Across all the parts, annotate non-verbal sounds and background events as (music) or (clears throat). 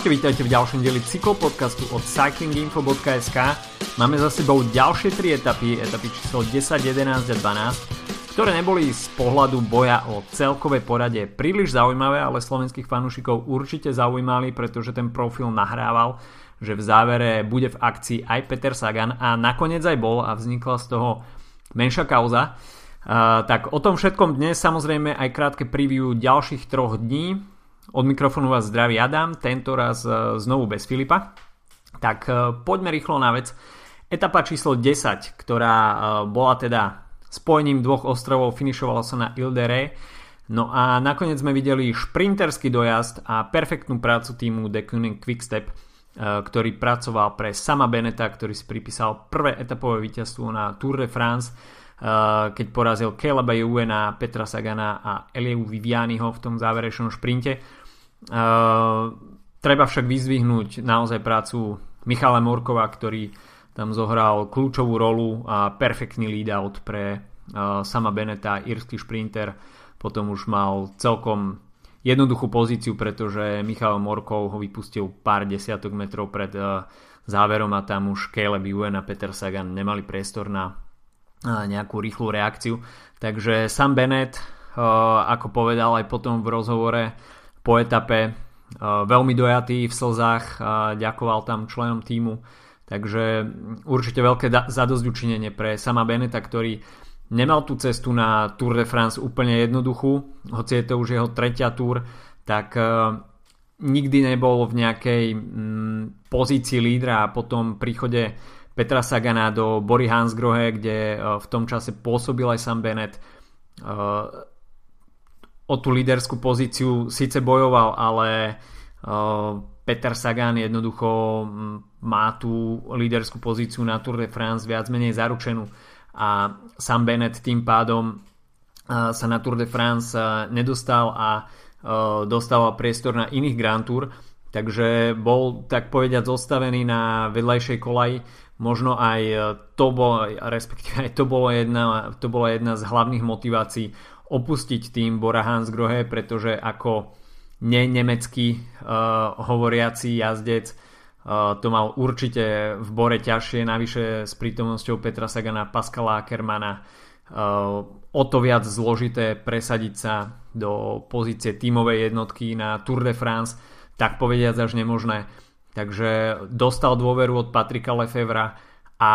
Čaute, vítajte v ďalšom dieli cyklopodcastu od cyclinginfo.sk. Máme za sebou ďalšie tri etapy, etapy číslo 10, 11 a 12, ktoré neboli z pohľadu boja o celkové porade príliš zaujímavé, ale slovenských fanúšikov určite zaujímali, pretože ten profil nahrával, že v závere bude v akcii aj Peter Sagan a nakoniec aj bol a vznikla z toho menšia kauza. Uh, tak o tom všetkom dnes samozrejme aj krátke preview ďalších troch dní. Od mikrofónu vás zdraví Adam, tento raz e, znovu bez Filipa. Tak e, poďme rýchlo na vec. Etapa číslo 10, ktorá e, bola teda spojením dvoch ostrovov, finišovala sa na Ildere. No a nakoniec sme videli šprinterský dojazd a perfektnú prácu týmu The Kuning Quickstep, ktorý pracoval pre Sama Beneta, ktorý si pripísal prvé etapové víťazstvo na Tour de France, keď porazil Caleba Ewana, Petra Sagana a Eliu Vivianiho v tom záverečnom šprinte. Uh, treba však vyzvihnúť naozaj prácu Michala Morkova, ktorý tam zohral kľúčovú rolu a perfektný lead-out pre uh, sama Beneta, írsky šprinter. Potom už mal celkom jednoduchú pozíciu, pretože Michal Morkov ho vypustil pár desiatok metrov pred uh, záverom a tam už Caleb Ewan a Peter Sagan nemali priestor na nejakú rýchlu reakciu. Takže Sam Bennett, ako povedal aj potom v rozhovore, po etape. Veľmi dojatý v slzách, ďakoval tam členom týmu. Takže určite veľké zadosť učinenie pre sama Beneta, ktorý nemal tú cestu na Tour de France úplne jednoduchú, hoci je to už jeho tretia Tour, tak nikdy nebol v nejakej mm, pozícii lídra a potom príchode Petra Sagana do Bory Hansgrohe, kde v tom čase pôsobil aj sam Bennett o tú líderskú pozíciu síce bojoval, ale Peter Sagan jednoducho má tú líderskú pozíciu na Tour de France viac menej zaručenú. A Sam Bennett tým pádom sa na Tour de France nedostal a dostával priestor na iných Grand Tour. Takže bol tak povediať zostavený na vedľajšej kolaji. Možno aj to bolo, respektíve aj to, bolo jedna, to bola jedna z hlavných motivácií opustiť tým Bora Hansgrohe, pretože ako nenemecký uh, hovoriaci jazdec uh, to mal určite v Bore ťažšie, navyše s prítomnosťou Petra Sagana, Pascala Ackermana uh, o to viac zložité presadiť sa do pozície tímovej jednotky na Tour de France, tak povediať až nemožné. Takže dostal dôveru od Patrika Lefevra a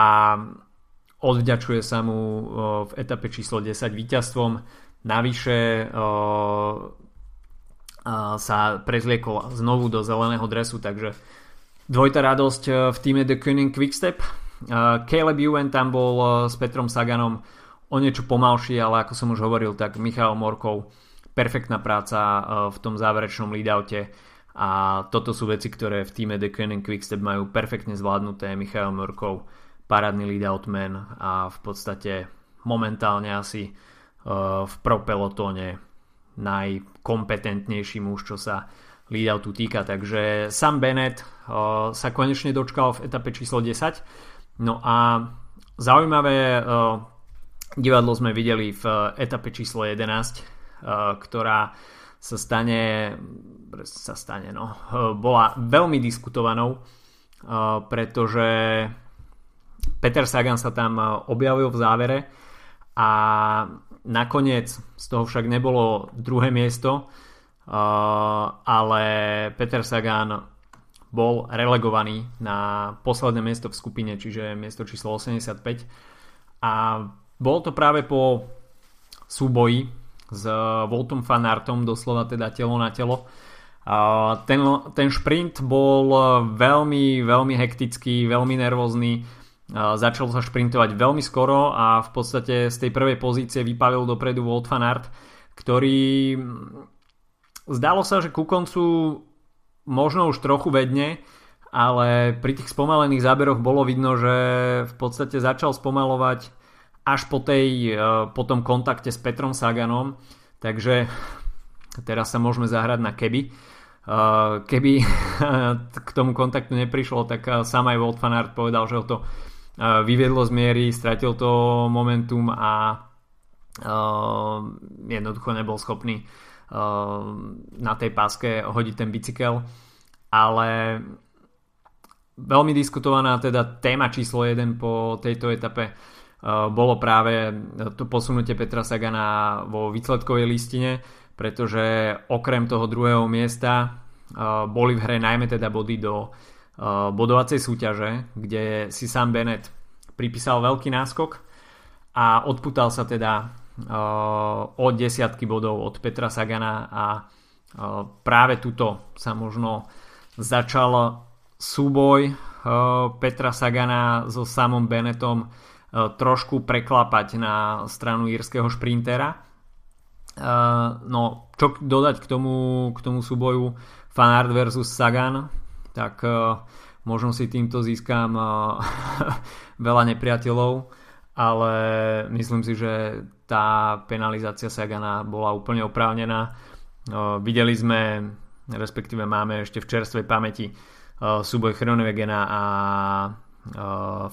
odvďačuje sa mu v etape číslo 10 víťazstvom Navyše sa prezliekol znovu do zeleného dresu, takže dvojta radosť e, v týme The Cunning Quickstep. Caleb Ewan tam bol e, s Petrom Saganom o niečo pomalší, ale ako som už hovoril, tak Michal Morkov perfektná práca e, v tom záverečnom leadoute a toto sú veci, ktoré v týme The Cunning Quickstep majú perfektne zvládnuté. Michal Morkov, parádny leadout man a v podstate momentálne asi v pro pelotóne najkompetentnejší muž, čo sa leadoutu týka. Takže Sam Bennett uh, sa konečne dočkal v etape číslo 10. No a zaujímavé uh, divadlo sme videli v etape číslo 11, uh, ktorá sa stane, sa stane no, bola veľmi diskutovanou, pretože Peter Sagan sa tam objavil v závere a Nakoniec z toho však nebolo druhé miesto, ale Peter Sagan bol relegovaný na posledné miesto v skupine, čiže miesto číslo 85 a bol to práve po súboji s Voltom Fanartom, doslova teda telo na telo. Ten, ten šprint bol veľmi, veľmi hektický, veľmi nervózny Začal sa šprintovať veľmi skoro a v podstate z tej prvej pozície vypavil dopredu Wout van Aert, ktorý zdalo sa, že ku koncu možno už trochu vedne, ale pri tých spomalených záberoch bolo vidno, že v podstate začal spomalovať až po, tej, e, po tom kontakte s Petrom Saganom, takže teraz sa môžeme zahrať na keby. E, keby (laughs) k tomu kontaktu neprišlo, tak sám aj Wout van Aert povedal, že ho to vyviedlo z miery, stratil to momentum a jednoducho nebol schopný na tej páske hodiť ten bicykel. Ale veľmi diskutovaná teda téma číslo 1 po tejto etape bolo práve to posunutie Petra Sagana vo výsledkovej listine, pretože okrem toho druhého miesta boli v hre najmä teda body do bodovacej súťaže, kde si sám Bennett pripísal veľký náskok a odputal sa teda o desiatky bodov od Petra Sagana a práve tuto sa možno začal súboj Petra Sagana so samom Bennettom E, trošku preklapať na stranu írskeho šprintera. No, čo dodať k tomu, k tomu súboju Fanart versus Sagan, tak e, možno si týmto získam (laughs) veľa nepriateľov, ale myslím si, že tá penalizácia Sagana bola úplne oprávnená. Videli sme, respektíve máme ešte v čerstvej pamäti súboj Chronewegena a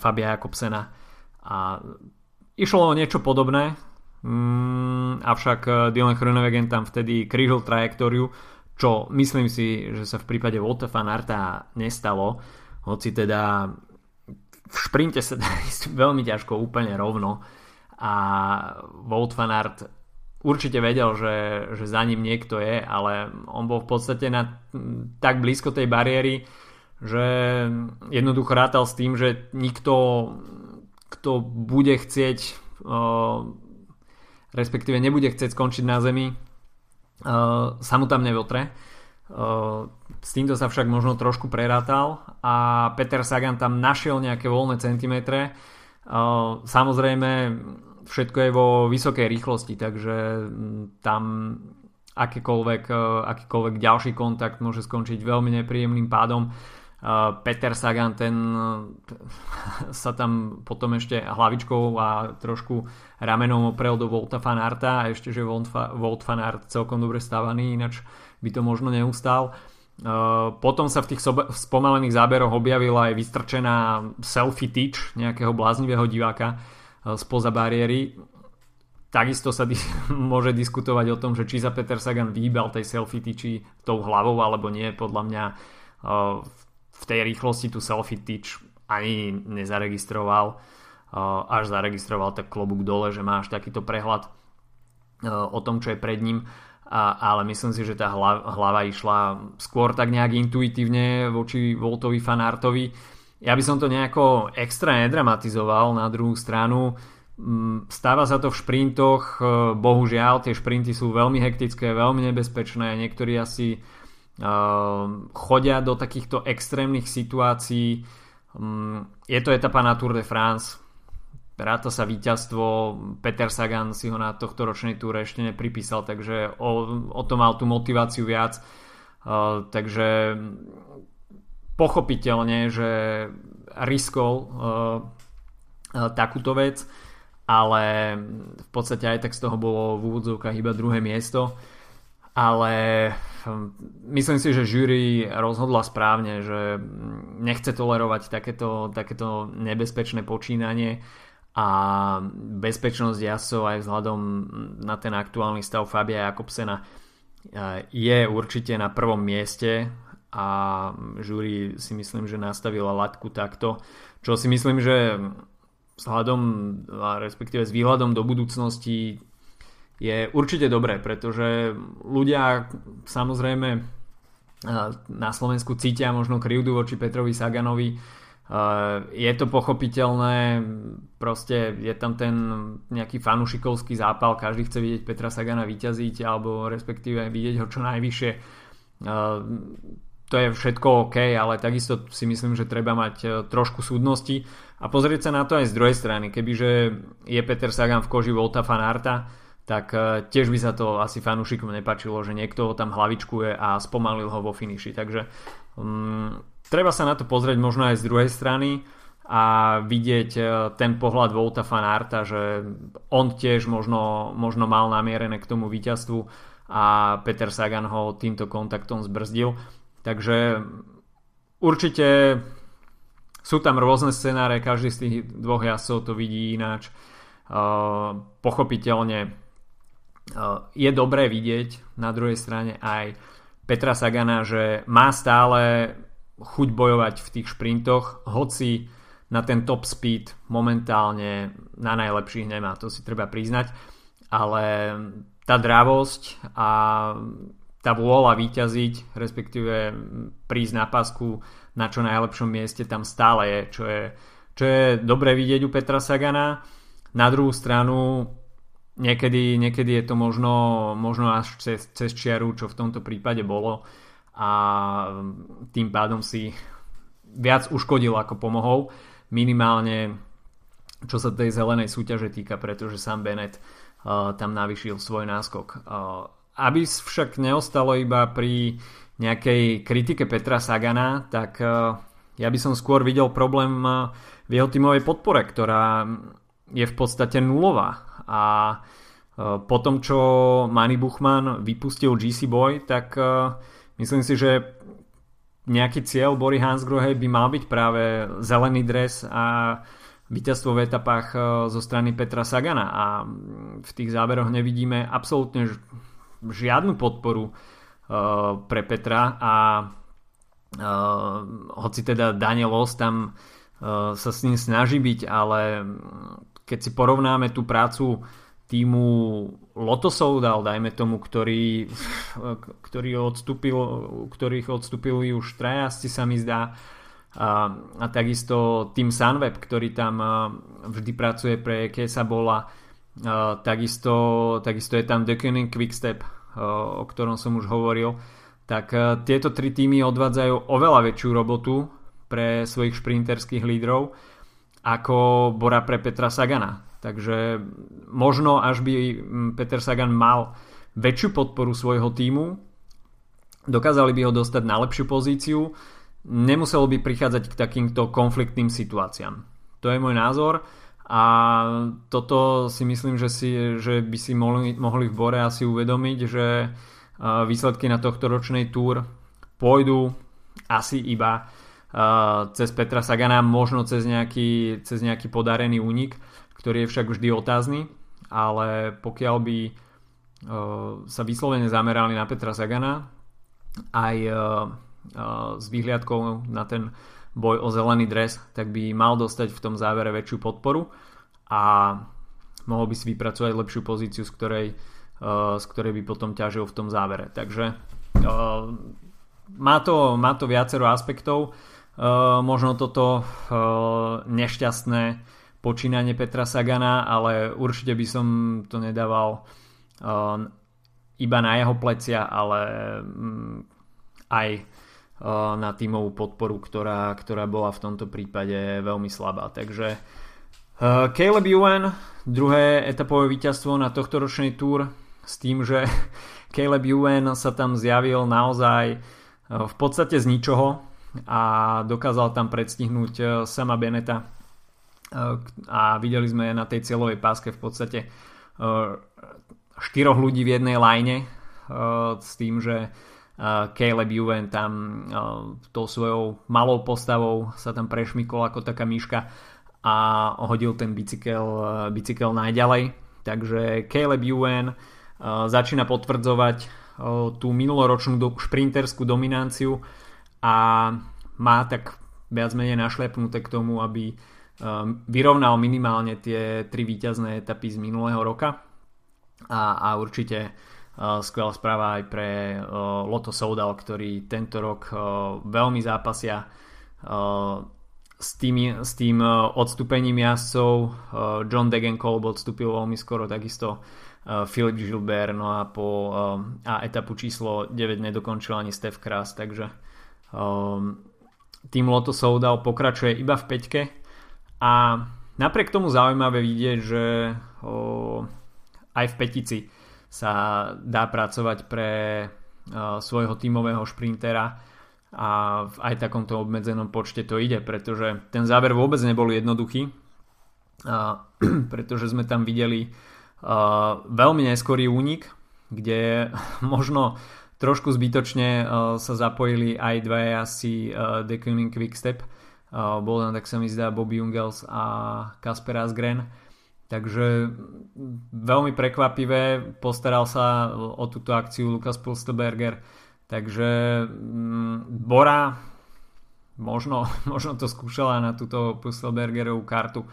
Fabia Jakobsena a išlo o niečo podobné, mm, avšak Dylan Groenewegen tam vtedy krížil trajektóriu, čo myslím si, že sa v prípade Volta Fanarta nestalo, hoci teda v šprinte sa dá (laughs) ísť veľmi ťažko úplne rovno. A Volt Fanart určite vedel, že, že za ním niekto je, ale on bol v podstate na, tak blízko tej bariéry, že jednoducho rátal s tým, že nikto kto bude chcieť respektíve nebude chcieť skončiť na zemi sa mu tam nevotre. S týmto sa však možno trošku prerátal a Peter Sagan tam našiel nejaké voľné centimetre. Samozrejme všetko je vo vysokej rýchlosti takže tam akýkoľvek, akýkoľvek ďalší kontakt môže skončiť veľmi nepríjemným pádom Peter Sagan ten (laughs) sa tam potom ešte hlavičkou a trošku ramenom oprel do Volta Fanarta a ešte, že Volt Fanart celkom dobre stávaný, ináč by to možno neustál. Potom sa v tých spomalených záberoch objavila aj vystrčená selfie tyč nejakého bláznivého diváka spoza bariéry. Takisto sa di- (laughs) môže diskutovať o tom, že či sa Peter Sagan výbal tej selfie tyči tou hlavou alebo nie. Podľa mňa v tej rýchlosti tu selfie tyč ani nezaregistroval až zaregistroval tak klobúk dole, že má až takýto prehľad o tom, čo je pred ním. Ale myslím si, že tá hlava, hlava išla skôr tak nejak intuitívne voči Voltovi Fanartovi. Ja by som to nejako extra nedramatizoval. Na druhú stranu mm, stáva sa to v šprintoch. Bohužiaľ tie šprinty sú veľmi hektické, veľmi nebezpečné. Niektorí asi chodia do takýchto extrémnych situácií. Ehm, je to etapa na Tour de France, ráta sa víťazstvo, Peter Sagan si ho na tohto ročnej túre ešte nepripísal, takže o, o to mal tú motiváciu viac. Uh, takže pochopiteľne, že riskol uh, takúto vec, ale v podstate aj tak z toho bolo v úvodzovkách iba druhé miesto. Ale Hm, myslím si, že jury rozhodla správne, že nechce tolerovať takéto, takéto nebezpečné počínanie a bezpečnosť jazdcov aj vzhľadom na ten aktuálny stav Fabia Jakobsena e, je určite na prvom mieste a žúri si myslím, že nastavila latku takto, čo si myslím, že vzhľadom, respektíve s výhľadom do budúcnosti je určite dobré, pretože ľudia samozrejme na Slovensku cítia možno krivdu voči Petrovi Saganovi. Je to pochopiteľné, proste je tam ten nejaký fanušikovský zápal, každý chce vidieť Petra Sagana vyťaziť alebo respektíve vidieť ho čo najvyššie. To je všetko OK, ale takisto si myslím, že treba mať trošku súdnosti a pozrieť sa na to aj z druhej strany. Kebyže je Peter Sagan v koži Volta Fanarta, tak e, tiež by sa to asi fanúšikom nepačilo, že niekto ho tam hlavičkuje a spomalil ho vo finiši. Takže um, treba sa na to pozrieť možno aj z druhej strany a vidieť e, ten pohľad Volta Fanarta, že on tiež možno, možno mal namierené k tomu víťazstvu a Peter Sagan ho týmto kontaktom zbrzdil. Takže určite sú tam rôzne scenáre, každý z tých dvoch jazdcov to vidí ináč. Uh, pochopiteľne je dobré vidieť na druhej strane aj Petra Sagana, že má stále chuť bojovať v tých šprintoch, hoci na ten top speed momentálne na najlepších nemá, to si treba priznať, ale tá dravosť a tá vôľa vyťaziť, respektíve prísť na pasku na čo najlepšom mieste tam stále je, čo je, čo je dobre vidieť u Petra Sagana. Na druhú stranu niekedy, niekedy je to možno, možno až cez, cez čiaru, čo v tomto prípade bolo a tým pádom si viac uškodil ako pomohol minimálne čo sa tej zelenej súťaže týka, pretože Sam Bennett uh, tam navýšil svoj náskok. Uh, aby však neostalo iba pri nejakej kritike Petra Sagana, tak uh, ja by som skôr videl problém v jeho tímovej podpore, ktorá je v podstate nulová. A uh, po tom, čo Manny Buchman vypustil GC Boy, tak uh, myslím si, že nejaký cieľ Bory Hansgrohe by mal byť práve zelený dres a víťazstvo v etapách e, zo strany Petra Sagana a v tých záberoch nevidíme absolútne žiadnu podporu e, pre Petra a e, hoci teda Daniel Os tam sa s ním snaží byť, ale keď si porovnáme tú prácu týmu Lotosoudal, dajme tomu, ktorý, ktorý odstúpil, ktorých odstúpili už trajasti sa mi zdá. A, a takisto tým Sunweb, ktorý tam vždy pracuje pre Kesa Bola a, takisto, takisto je tam Quick Quickstep o ktorom som už hovoril. Tak tieto tri týmy odvádzajú oveľa väčšiu robotu pre svojich šprinterských lídrov ako Bora pre Petra Sagana Takže možno až by Peter Sagan mal väčšiu podporu svojho týmu, dokázali by ho dostať na lepšiu pozíciu, nemuselo by prichádzať k takýmto konfliktným situáciám. To je môj názor a toto si myslím, že, si, že by si mohli, mohli v Bore asi uvedomiť, že výsledky na tohto ročnej túr pôjdu asi iba cez Petra Sagana, možno cez nejaký, cez nejaký podarený únik ktorý je však vždy otázny, ale pokiaľ by uh, sa vyslovene zamerali na Petra Sagana aj uh, s výhliadkou na ten boj o zelený dres, tak by mal dostať v tom závere väčšiu podporu a mohol by si vypracovať lepšiu pozíciu, z ktorej, z ktorej by potom ťažil v tom závere. Takže má, to, má to viacero aspektov. Možno toto nešťastné počínanie Petra Sagana, ale určite by som to nedával iba na jeho plecia, ale um, aj na tímovú podporu, ktorá, ktorá bola v tomto prípade veľmi slabá. Takže Caleb Ewan, druhé etapové víťazstvo na tohto ročnej túr s tým, že (laughs) Caleb Ewan sa tam zjavil naozaj v podstate z ničoho a dokázal tam predstihnúť Sama Beneta a videli sme na tej cieľovej páske v podstate e, štyroch ľudí v jednej line e, s tým, že Caleb Juven tam tou svojou malou postavou sa tam prešmykol ako taká myška a hodil ten bicykel, bicykel najďalej. Takže Caleb Juven začína potvrdzovať tú minuloročnú šprinterskú dominanciu a má tak viac menej našlepnuté k tomu, aby Ehm, vyrovnal minimálne tie tri víťazné etapy z minulého roka a, a určite uh, skvelá správa aj pre uh, Lotto Soudal, ktorí tento rok veľmi zápasia s tým, s tým odstúpením jazdcov. John Degenkolb odstúpil veľmi skoro, takisto Filip Gilbert, no a po a etapu číslo 9 nedokončil ani Steph Kras, takže tým Lotto Soudal pokračuje iba v peťke a napriek tomu zaujímavé vidieť, že aj v petici sa dá pracovať pre o, svojho tímového šprintera a v aj takomto obmedzenom počte to ide, pretože ten záver vôbec nebol jednoduchý, (clears throat) pretože sme tam videli a, veľmi neskorý únik, kde (laughs) možno trošku zbytočne a, sa zapojili aj dvaja asi The Quick Quickstep, bol tam, tak sa mi zdá, Bobby Jungels a Kasper Asgren. Takže veľmi prekvapivé postaral sa o túto akciu Lukas Pulsterberger. Takže mm, Bora možno, (laughs) možno to skúšala na túto Pusselbergerovú kartu,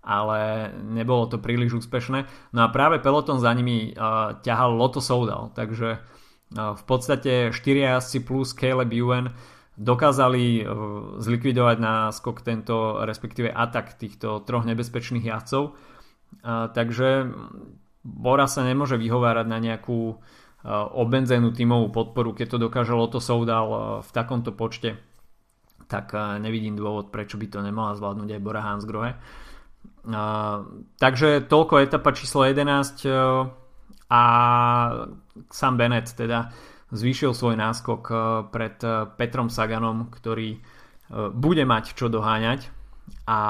ale nebolo to príliš úspešné. No a práve peloton za nimi uh, ťahal Lotto Soudal, takže uh, v podstate 4 jazdci plus Caleb Ewan dokázali uh, zlikvidovať na skok tento, respektíve atak týchto troch nebezpečných jazdcov. Takže Bora sa nemôže vyhovárať na nejakú uh, obmedzenú tímovú podporu, keď to dokáže Lotto Soudal uh, v takomto počte tak nevidím dôvod, prečo by to nemala zvládnuť aj Bora Hansgrohe. Takže toľko etapa číslo 11 e, a Sam Bennett teda zvýšil svoj náskok e, pred e, Petrom Saganom, ktorý bude mať čo doháňať a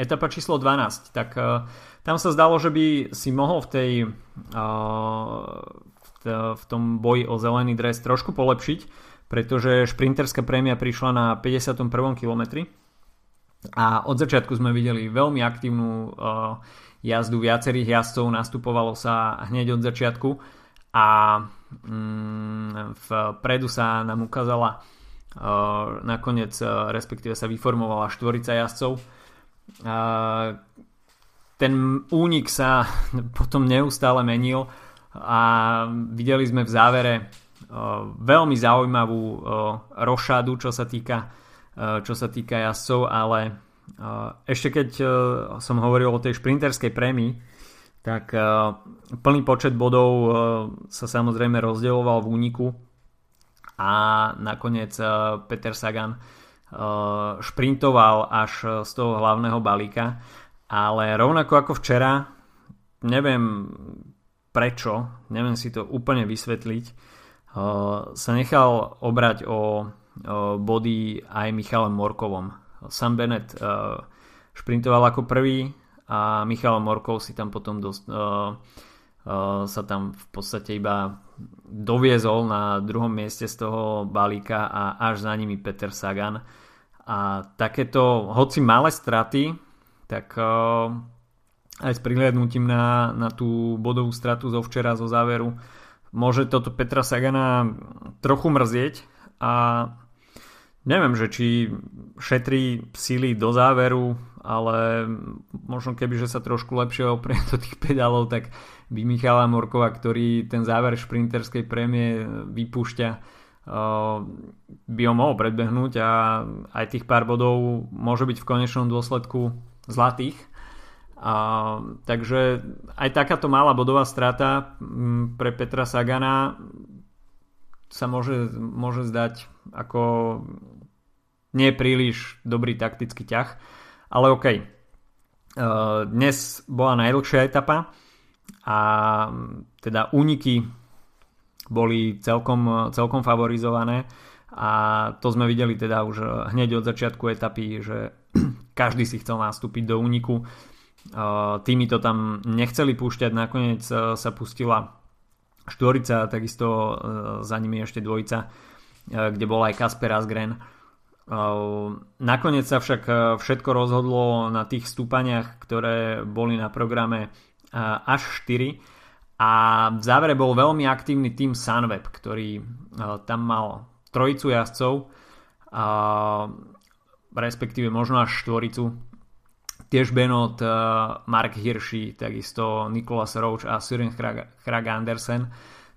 etapa číslo 12 tak tam sa zdalo, že by si mohol v tej v tom boji o zelený dres trošku polepšiť pretože šprinterská prémia prišla na 51. kilometri a od začiatku sme videli veľmi aktívnu uh, jazdu viacerých jazdcov, nastupovalo sa hneď od začiatku a um, vpredu sa nám ukázala uh, nakoniec, uh, respektíve sa vyformovala štvorica jazdcov. Ten únik sa (laughs) potom neustále menil a videli sme v závere veľmi zaujímavú rošádu, čo sa týka, čo sa týka jazdcov, ale ešte keď som hovoril o tej šprinterskej prémii, tak plný počet bodov sa samozrejme rozdeľoval v úniku a nakoniec Peter Sagan šprintoval až z toho hlavného balíka, ale rovnako ako včera, neviem prečo, neviem si to úplne vysvetliť, sa nechal obrať o body aj Michalom Morkovom. Sam Bennett šprintoval ako prvý a Michal Morkov si tam potom dosť, sa tam v podstate iba doviezol na druhom mieste z toho balíka a až za nimi Peter Sagan. A takéto, hoci malé straty, tak aj s prihľadnutím na, na tú bodovú stratu zo včera, zo záveru, môže toto Petra Sagana trochu mrzieť a neviem, že či šetrí síly do záveru, ale možno keby, že sa trošku lepšie oprie do tých pedálov, tak by Michala Morkova, ktorý ten záver šprinterskej prémie vypúšťa, by ho mohol predbehnúť a aj tých pár bodov môže byť v konečnom dôsledku zlatých. A, takže aj takáto malá bodová strata mm, pre Petra Sagana sa môže, môže zdať ako nie príliš dobrý taktický ťah, ale OK. E, dnes bola najdlhšia etapa a teda úniky boli celkom, celkom favorizované a to sme videli teda už hneď od začiatku etapy, že (clears throat) každý si chcel nastúpiť do úniku Týmy to tam nechceli púšťať, nakoniec e, sa pustila štvorica, takisto za nimi ešte dvojica, kde bol aj Kasper Asgren. Nakoniec sa však všetko rozhodlo na tých stúpaniach, ktoré boli na programe až 4 a v závere bol veľmi aktívny tým Sunweb, ktorý tam mal trojicu jazdcov, respektíve možno až štvoricu. Tiež Benot, eh, Mark Hirschi, takisto Nicholas Roach a Søren Krag Andersen.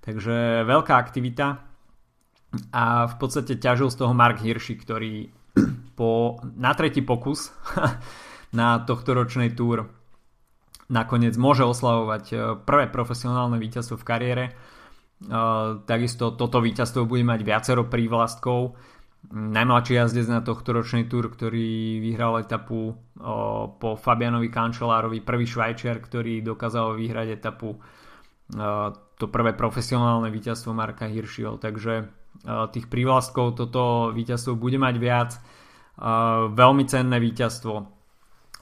Takže veľká aktivita a v podstate ťažil z toho Mark Hirschi, ktorý po, na tretí pokus (laughs) na tohto ročnej túr nakoniec môže oslavovať eh, prvé profesionálne víťazstvo v kariére. Uh, takisto toto víťazstvo bude mať viacero prívlastkov najmladší jazdec na tohto ročnej túr, ktorý vyhral etapu o, po Fabianovi Kančelárovi, prvý švajčiar, ktorý dokázal vyhrať etapu to prvé profesionálne víťazstvo Marka Hiršiho, takže tých prívlastkov toto víťazstvo bude mať viac. Veľmi cenné víťazstvo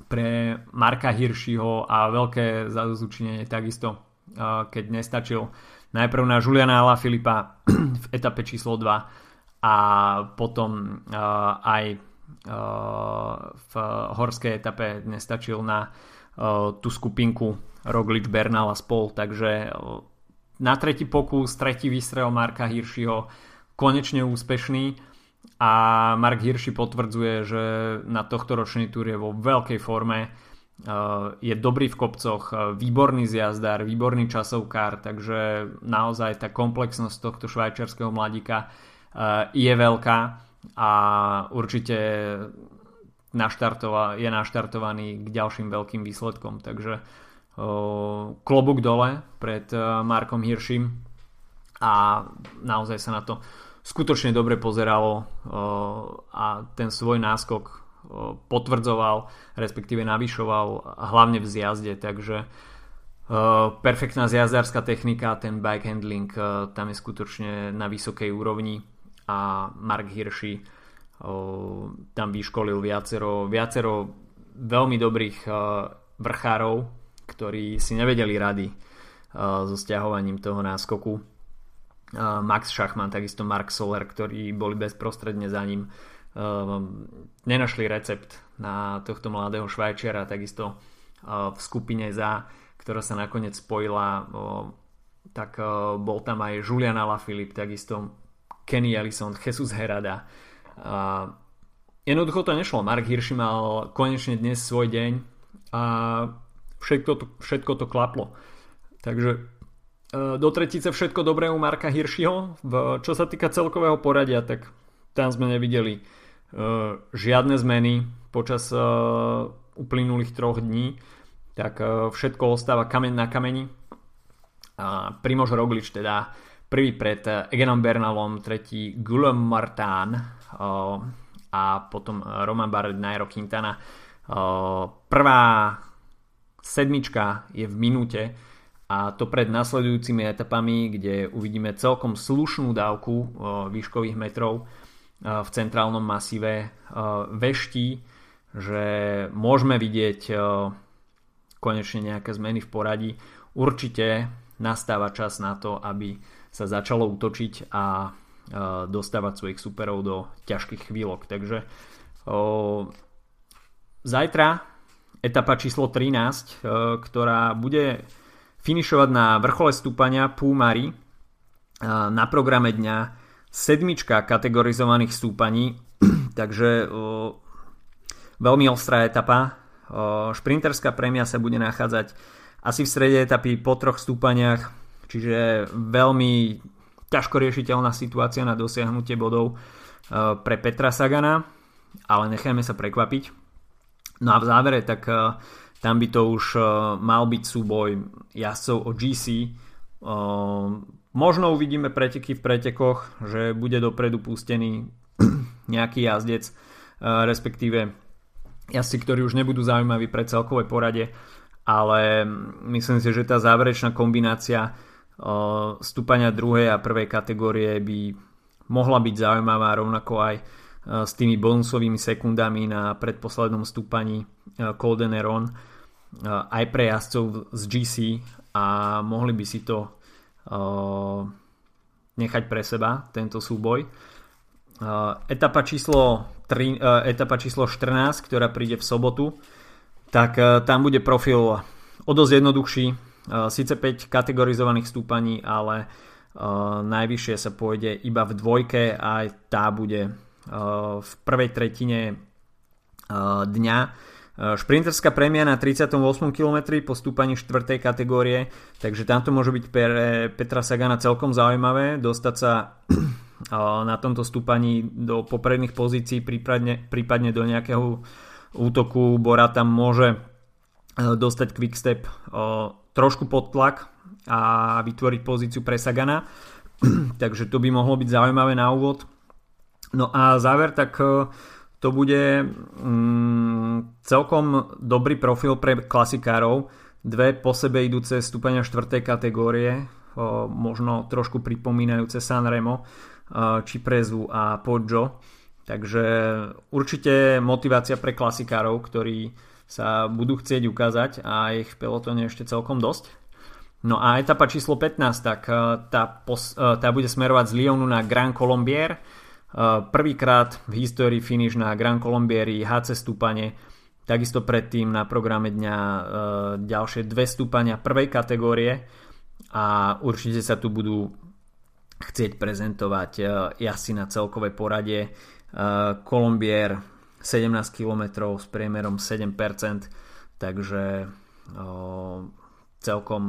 pre Marka Hiršiho a veľké zadozučinenie takisto, keď nestačil. Najprv na Juliana Ala Filipa (clears throat) v etape číslo 2 a potom aj v horskej etape nestačil na tú skupinku Roglič, Bernal a spol, takže na tretí pokus, tretí výstrel Marka Hirschiho konečne úspešný. A Mark Hirschi potvrdzuje, že na tohto ročný túr je vo veľkej forme. Je dobrý v kopcoch, výborný zjazdár, výborný časovkár, takže naozaj tá komplexnosť tohto švajčiarského mladíka je veľká. A určite je naštartovaný k ďalším veľkým výsledkom. Takže klobúk dole pred Markom Hiršim. A naozaj sa na to skutočne dobre pozeralo a ten svoj náskok potvrdzoval, respektíve navyšoval hlavne v zjazde, takže perfektná zjazdárska technika, ten bike handling tam je skutočne na vysokej úrovni a Mark Hirschi tam vyškolil viacero, viacero veľmi dobrých vrchárov, ktorí si nevedeli rady so stiahovaním toho náskoku. Max Schachmann, takisto Mark Soler, ktorí boli bezprostredne za ním Ehm, nenašli recept na tohto mladého Švajčiara, takisto ehm, v skupine za, ktorá sa nakoniec spojila, tak bol tam aj Julian Alaphilippe, takisto Kenny Ellison, Jesus Herada. Jednoducho to nešlo. Mark Hirschi mal konečne dnes svoj deň a všetko to, všetko to klaplo. Takže do tretice všetko dobré u Marka Hirschiho. Čo sa týka celkového poradia, tak tam sme nevideli Eh, žiadne zmeny počas eh, uplynulých troch dní, tak všetko ostáva kameň na kameni. Primož Roglič teda prvý pred Egenom Bernalom, tretí Guillaume Martin a potom Roman Bardet, Nairo Quintana. Prvá sedmička je v minúte a to pred nasledujúcimi etapami, kde uvidíme celkom slušnú dávku výškových metrov v centrálnom masíve veští, že môžeme vidieť konečne nejaké zmeny v poradí. Určite nastáva čas na to, aby sa začalo útočiť a dostávať svojich superov do ťažkých chvíľok. Takže zajtra etapa číslo 13, ktorá bude finišovať na vrchole stúpania Púmari na programe dňa sedmička kategorizovaných stúpaní, (clears throat) takže veľmi ostrá etapa. O, šprinterská prémia sa bude nachádzať asi v strede etapy po troch stúpaniach, čiže veľmi ťažko riešiteľná situácia na dosiahnutie bodov pre Petra Sagana, ale nechajme sa prekvapiť. No a v závere, tak tam by to už o, mal byť súboj jazdcov o GC, o, Možno uvidíme preteky v pretekoch, že bude dopredu pustený (clears throat) nejaký jazdec, e, respektíve jazdci, ktorí už nebudú zaujímaví pre celkové porade, ale myslím si, že tá záverečná kombinácia e, stúpania druhej a prvej kategórie by mohla byť zaujímavá rovnako aj e, s tými bonusovými sekundami na predposlednom stúpaní Coldeneron aj pre jazdcov z GC a mohli by si to nechať pre seba tento súboj. Etapa číslo, 3, etapa číslo 14, ktorá príde v sobotu, tak tam bude profil o dosť jednoduchší. Sice 5 kategorizovaných stúpaní, ale najvyššie sa pôjde iba v dvojke a aj tá bude v prvej tretine dňa Šprinterská prémia na 38 km po stúpaní 4. kategórie, takže tamto môže byť pre Petra Sagana celkom zaujímavé dostať sa na tomto stúpaní do popredných pozícií, prípadne, prípadne do nejakého útoku. Bora tam môže dostať quickstep trošku pod tlak a vytvoriť pozíciu pre Sagana. (clears throat) takže to by mohlo byť zaujímavé na úvod. No a záver, tak e, to bude mm, celkom dobrý profil pre klasikárov. Dve po sebe idúce stúpania 4. kategórie, o, možno trošku pripomínajúce Sanremo, o, či Prezu a Poggio. Takže určite motivácia pre klasikárov, ktorí sa budú chcieť ukázať a ich v pelotone ešte celkom dosť. No a etapa číslo 15, tak tá, pos, tá bude smerovať z Lyonu na Grand Colombier prvýkrát v histórii finish na Grand Colombieri HC stúpanie, takisto predtým na programe dňa eh, ďalšie dve stúpania prvej kategórie a určite sa tu budú chcieť prezentovať jazdci na celkovej porade. Kolombier 17 km s priemerom 7%, takže celkom,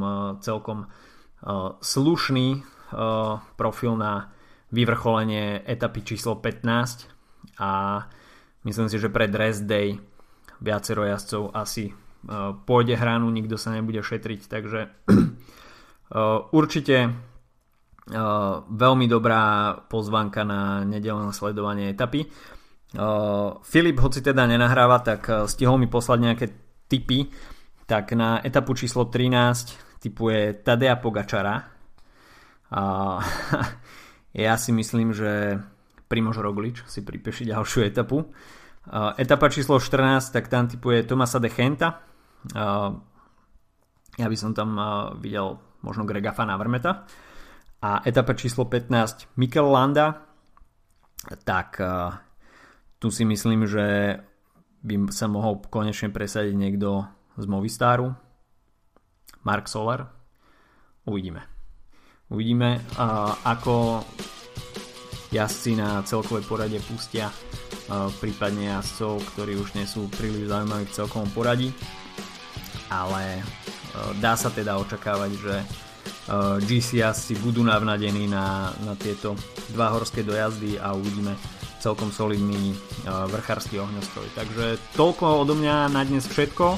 celkom slušný profil na vyvrcholenie etapy číslo 15 a myslím si, že pre Dress Day viacero jazdcov asi pôjde hranu, nikto sa nebude šetriť, takže (clears throat) určite veľmi dobrá pozvanka na nedelné sledovanie etapy. Filip, hoci teda nenahráva, tak stihol mi poslať nejaké tipy, tak na etapu číslo 13 typuje Tadea Pogačara. (laughs) ja si myslím, že Primož Roglič si pripíši ďalšiu etapu. Etapa číslo 14, tak tam typuje Tomasa de Chenta. Ja by som tam videl možno Grega Fana Vermeta. A etapa číslo 15 Mikel Landa. Tak tu si myslím, že by sa mohol konečne presadiť niekto z Movistaru. Mark Soler. Uvidíme. Uvidíme, ako jazdci na celkovej porade pustia prípadne jazdcov, ktorí už nie sú príliš zaujímaví v celkovom poradí. Ale dá sa teda očakávať, že GC jazdci budú navnadení na, na tieto dva horské dojazdy a uvidíme celkom solidný vrchársky ohňostroj. Takže toľko odo mňa na dnes všetko.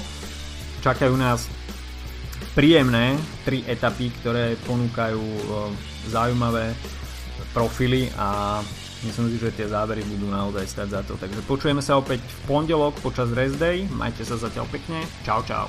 Čakajú nás príjemné tri etapy, ktoré ponúkajú zaujímavé profily a myslím si, že tie závery budú naozaj stať za to. Takže počujeme sa opäť v pondelok počas rest day. Majte sa zatiaľ pekne. Čau čau.